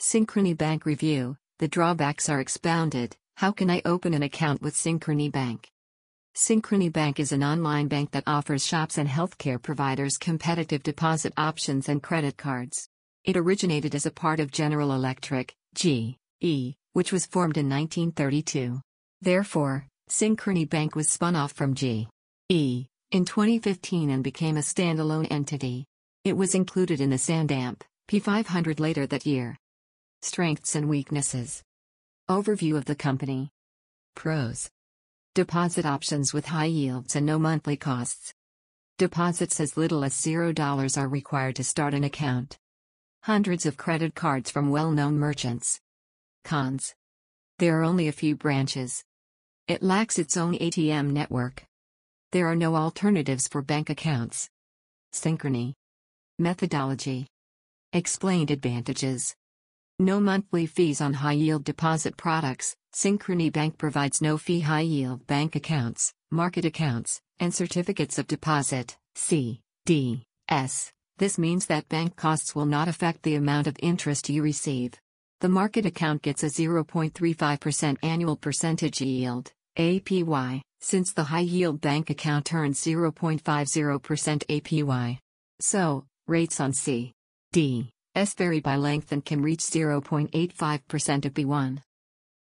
Synchrony Bank Review The drawbacks are expounded. How can I open an account with Synchrony Bank? Synchrony Bank is an online bank that offers shops and healthcare providers competitive deposit options and credit cards. It originated as a part of General Electric, GE, which was formed in 1932. Therefore, Synchrony Bank was spun off from GE in 2015 and became a standalone entity. It was included in the Sandamp P500 later that year. Strengths and weaknesses. Overview of the company. Pros. Deposit options with high yields and no monthly costs. Deposits as little as $0 are required to start an account. Hundreds of credit cards from well known merchants. Cons. There are only a few branches. It lacks its own ATM network. There are no alternatives for bank accounts. Synchrony. Methodology. Explained advantages. No monthly fees on high yield deposit products. Synchrony Bank provides no fee high yield bank accounts, market accounts, and certificates of deposit. C. D. S. This means that bank costs will not affect the amount of interest you receive. The market account gets a 0.35% annual percentage yield, APY, since the high yield bank account earns 0.50% APY. So, rates on C. S vary by length and can reach 0.85% of B1.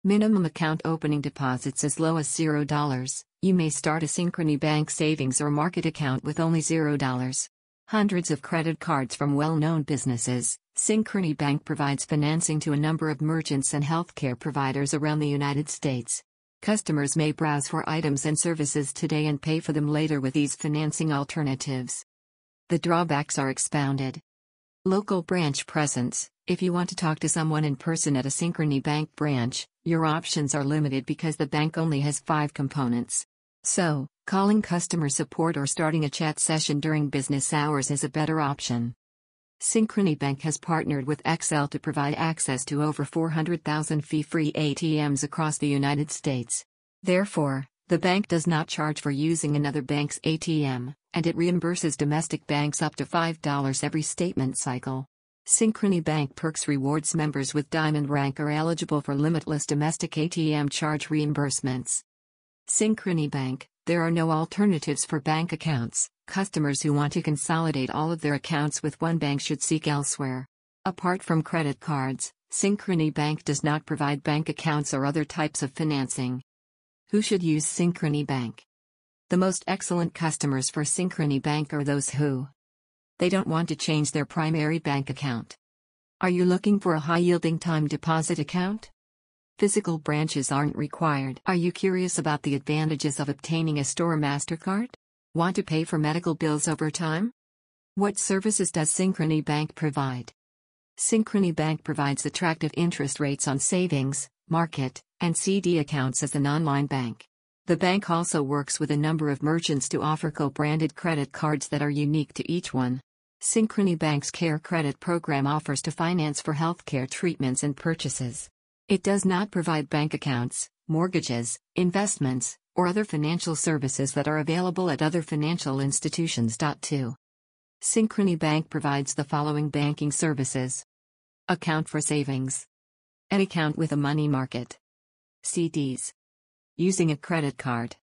Minimum account opening deposits as low as $0. You may start a Synchrony Bank savings or market account with only $0. Hundreds of credit cards from well known businesses. Synchrony Bank provides financing to a number of merchants and healthcare providers around the United States. Customers may browse for items and services today and pay for them later with these financing alternatives. The drawbacks are expounded. Local branch presence If you want to talk to someone in person at a Synchrony Bank branch, your options are limited because the bank only has five components. So, calling customer support or starting a chat session during business hours is a better option. Synchrony Bank has partnered with Accel to provide access to over 400,000 fee free ATMs across the United States. Therefore, the bank does not charge for using another bank's ATM, and it reimburses domestic banks up to $5 every statement cycle. Synchrony Bank Perks rewards members with Diamond rank are eligible for limitless domestic ATM charge reimbursements. Synchrony Bank, there are no alternatives for bank accounts. Customers who want to consolidate all of their accounts with one bank should seek elsewhere. Apart from credit cards, Synchrony Bank does not provide bank accounts or other types of financing. Who should use Synchrony Bank? The most excellent customers for Synchrony Bank are those who they don't want to change their primary bank account. Are you looking for a high yielding time deposit account? Physical branches aren't required. Are you curious about the advantages of obtaining a store MasterCard? Want to pay for medical bills over time? What services does Synchrony Bank provide? Synchrony Bank provides attractive interest rates on savings, market, and CD accounts as an online bank. The bank also works with a number of merchants to offer co branded credit cards that are unique to each one. Synchrony Bank's Care Credit program offers to finance for healthcare treatments and purchases. It does not provide bank accounts, mortgages, investments, or other financial services that are available at other financial institutions. 2. Synchrony Bank provides the following banking services Account for savings, an account with a money market, CDs, using a credit card.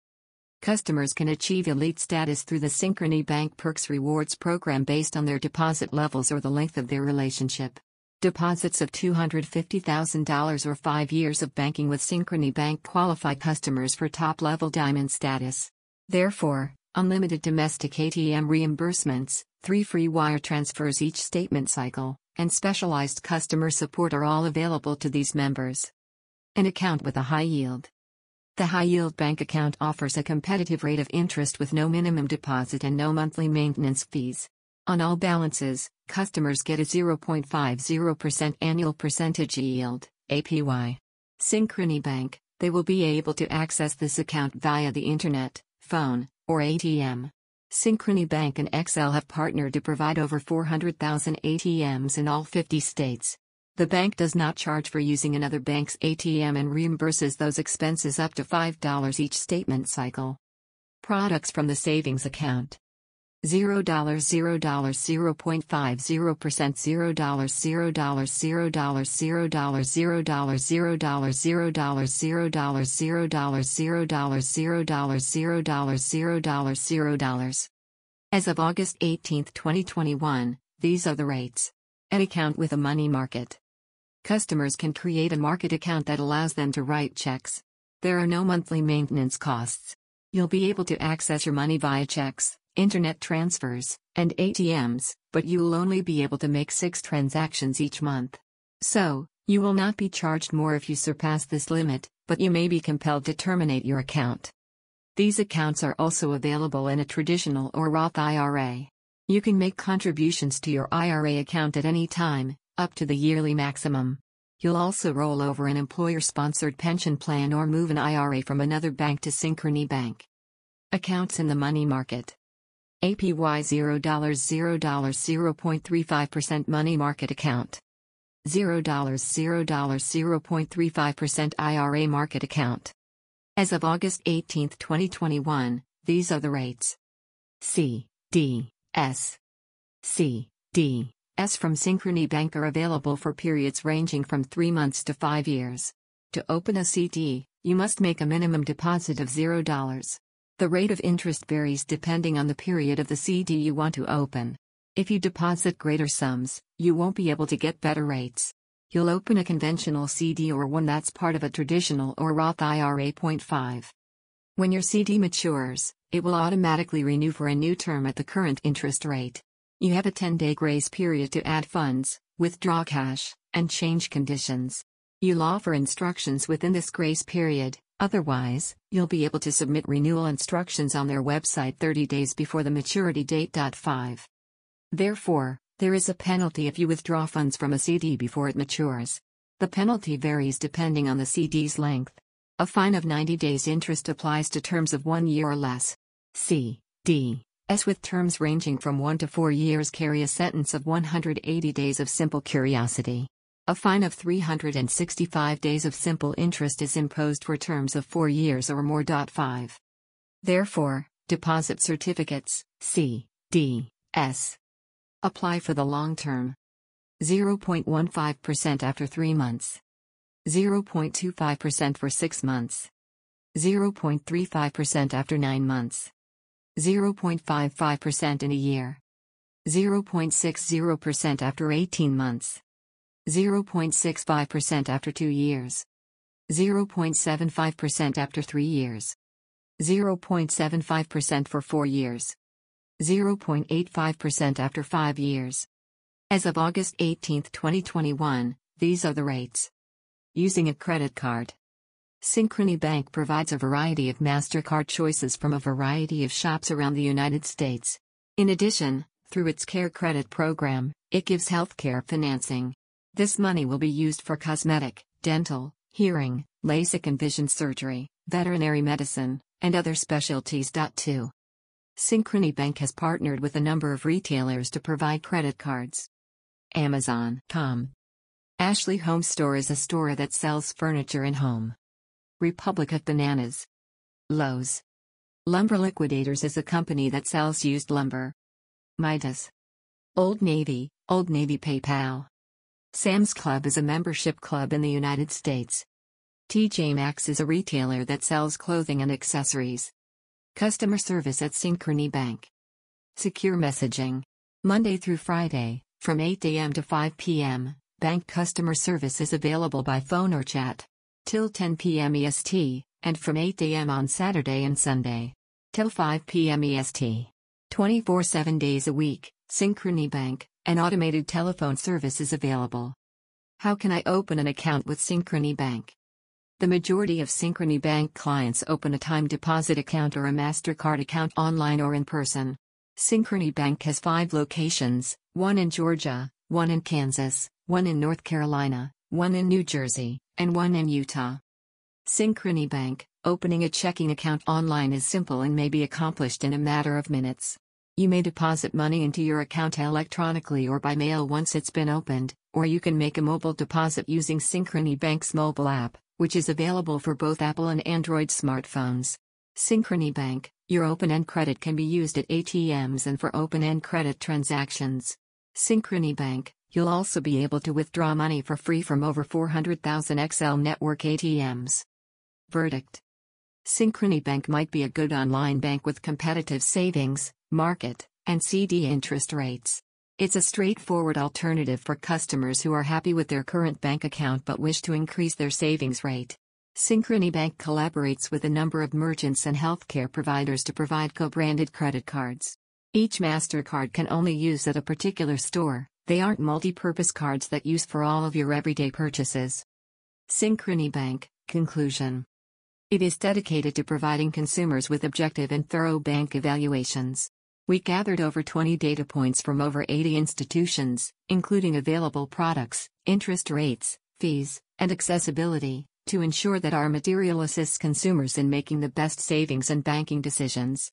Customers can achieve elite status through the Synchrony Bank Perks Rewards program based on their deposit levels or the length of their relationship. Deposits of $250,000 or 5 years of banking with Synchrony Bank qualify customers for top level diamond status. Therefore, unlimited domestic ATM reimbursements, 3 free wire transfers each statement cycle, and specialized customer support are all available to these members. An account with a high yield. The high yield bank account offers a competitive rate of interest with no minimum deposit and no monthly maintenance fees. On all balances, customers get a 0.50% annual percentage yield, APY. Synchrony Bank, they will be able to access this account via the internet, phone, or ATM. Synchrony Bank and Accel have partnered to provide over 400,000 ATMs in all 50 states. The bank does not charge for using another bank's ATM and reimburses those expenses up to $5 each statement cycle. Products from the savings account. $0 $0 $0.50% $0 $0 $0 $0 $0 $0 $0 $0 $0 $0 $0 As of August 18, 2021, these are the rates. An account with a money market. Customers can create a market account that allows them to write checks. There are no monthly maintenance costs. You'll be able to access your money via checks internet transfers, and ATMs, but you will only be able to make six transactions each month. So, you will not be charged more if you surpass this limit, but you may be compelled to terminate your account. These accounts are also available in a traditional or Roth IRA. You can make contributions to your IRA account at any time, up to the yearly maximum. You'll also roll over an employer sponsored pension plan or move an IRA from another bank to Synchrony Bank. Accounts in the money market. APY $0 $0 0.35% money market account. $0 $0 0.35% IRA market account. As of August 18, 2021, these are the rates. C, D, S. C, D, S from Synchrony Bank are available for periods ranging from 3 months to 5 years. To open a CD, you must make a minimum deposit of $0. The rate of interest varies depending on the period of the CD you want to open. If you deposit greater sums, you won't be able to get better rates. You'll open a conventional CD or one that's part of a traditional or Roth IRA. 5. When your CD matures, it will automatically renew for a new term at the current interest rate. You have a 10 day grace period to add funds, withdraw cash, and change conditions. You'll offer instructions within this grace period, Otherwise, you'll be able to submit renewal instructions on their website 30 days before the maturity date. 5. Therefore, there is a penalty if you withdraw funds from a CD before it matures. The penalty varies depending on the CD's length. A fine of 90 days interest applies to terms of 1 year or less. C. D. S with terms ranging from 1 to 4 years carry a sentence of 180 days of simple curiosity. A fine of 365 days of simple interest is imposed for terms of 4 years or more. 5. Therefore, deposit certificates, C, D, S. Apply for the long term. 0.15% after 3 months. 0.25% for 6 months. 0.35% after 9 months. 0.55% in a year. 0.60% after 18 months. 0.65% after 2 years. 0.75% after 3 years. 0.75% for 4 years. 0.85% after 5 years. As of August 18, 2021, these are the rates. Using a credit card. Synchrony Bank provides a variety of MasterCard choices from a variety of shops around the United States. In addition, through its Care Credit program, it gives healthcare financing. This money will be used for cosmetic, dental, hearing, LASIK and vision surgery, veterinary medicine, and other specialties. 2. Synchrony Bank has partnered with a number of retailers to provide credit cards. Amazon.com. Ashley Home Store is a store that sells furniture and home. Republic of Bananas. Lowe's. Lumber Liquidators is a company that sells used lumber. Midas. Old Navy, Old Navy PayPal. Sam's Club is a membership club in the United States. TJ Maxx is a retailer that sells clothing and accessories. Customer service at Synchrony Bank. Secure messaging. Monday through Friday, from 8 a.m. to 5 p.m., bank customer service is available by phone or chat. Till 10 p.m. EST, and from 8 a.m. on Saturday and Sunday. Till 5 p.m. EST. 24 7 days a week, Synchrony Bank, an automated telephone service is available. How can I open an account with Synchrony Bank? The majority of Synchrony Bank clients open a time deposit account or a MasterCard account online or in person. Synchrony Bank has five locations one in Georgia, one in Kansas, one in North Carolina, one in New Jersey, and one in Utah. Synchrony Bank, opening a checking account online is simple and may be accomplished in a matter of minutes. You may deposit money into your account electronically or by mail once it's been opened, or you can make a mobile deposit using Synchrony Bank's mobile app, which is available for both Apple and Android smartphones. Synchrony Bank, your open-end credit can be used at ATMs and for open-end credit transactions. Synchrony Bank, you'll also be able to withdraw money for free from over 400,000 Accel network ATMs. Verdict Synchrony Bank might be a good online bank with competitive savings, market, and CD interest rates. It's a straightforward alternative for customers who are happy with their current bank account but wish to increase their savings rate. Synchrony Bank collaborates with a number of merchants and healthcare providers to provide co branded credit cards. Each MasterCard can only use at a particular store, they aren't multi purpose cards that use for all of your everyday purchases. Synchrony Bank, Conclusion It is dedicated to providing consumers with objective and thorough bank evaluations. We gathered over 20 data points from over 80 institutions, including available products, interest rates, fees, and accessibility to ensure that our material assists consumers in making the best savings and banking decisions.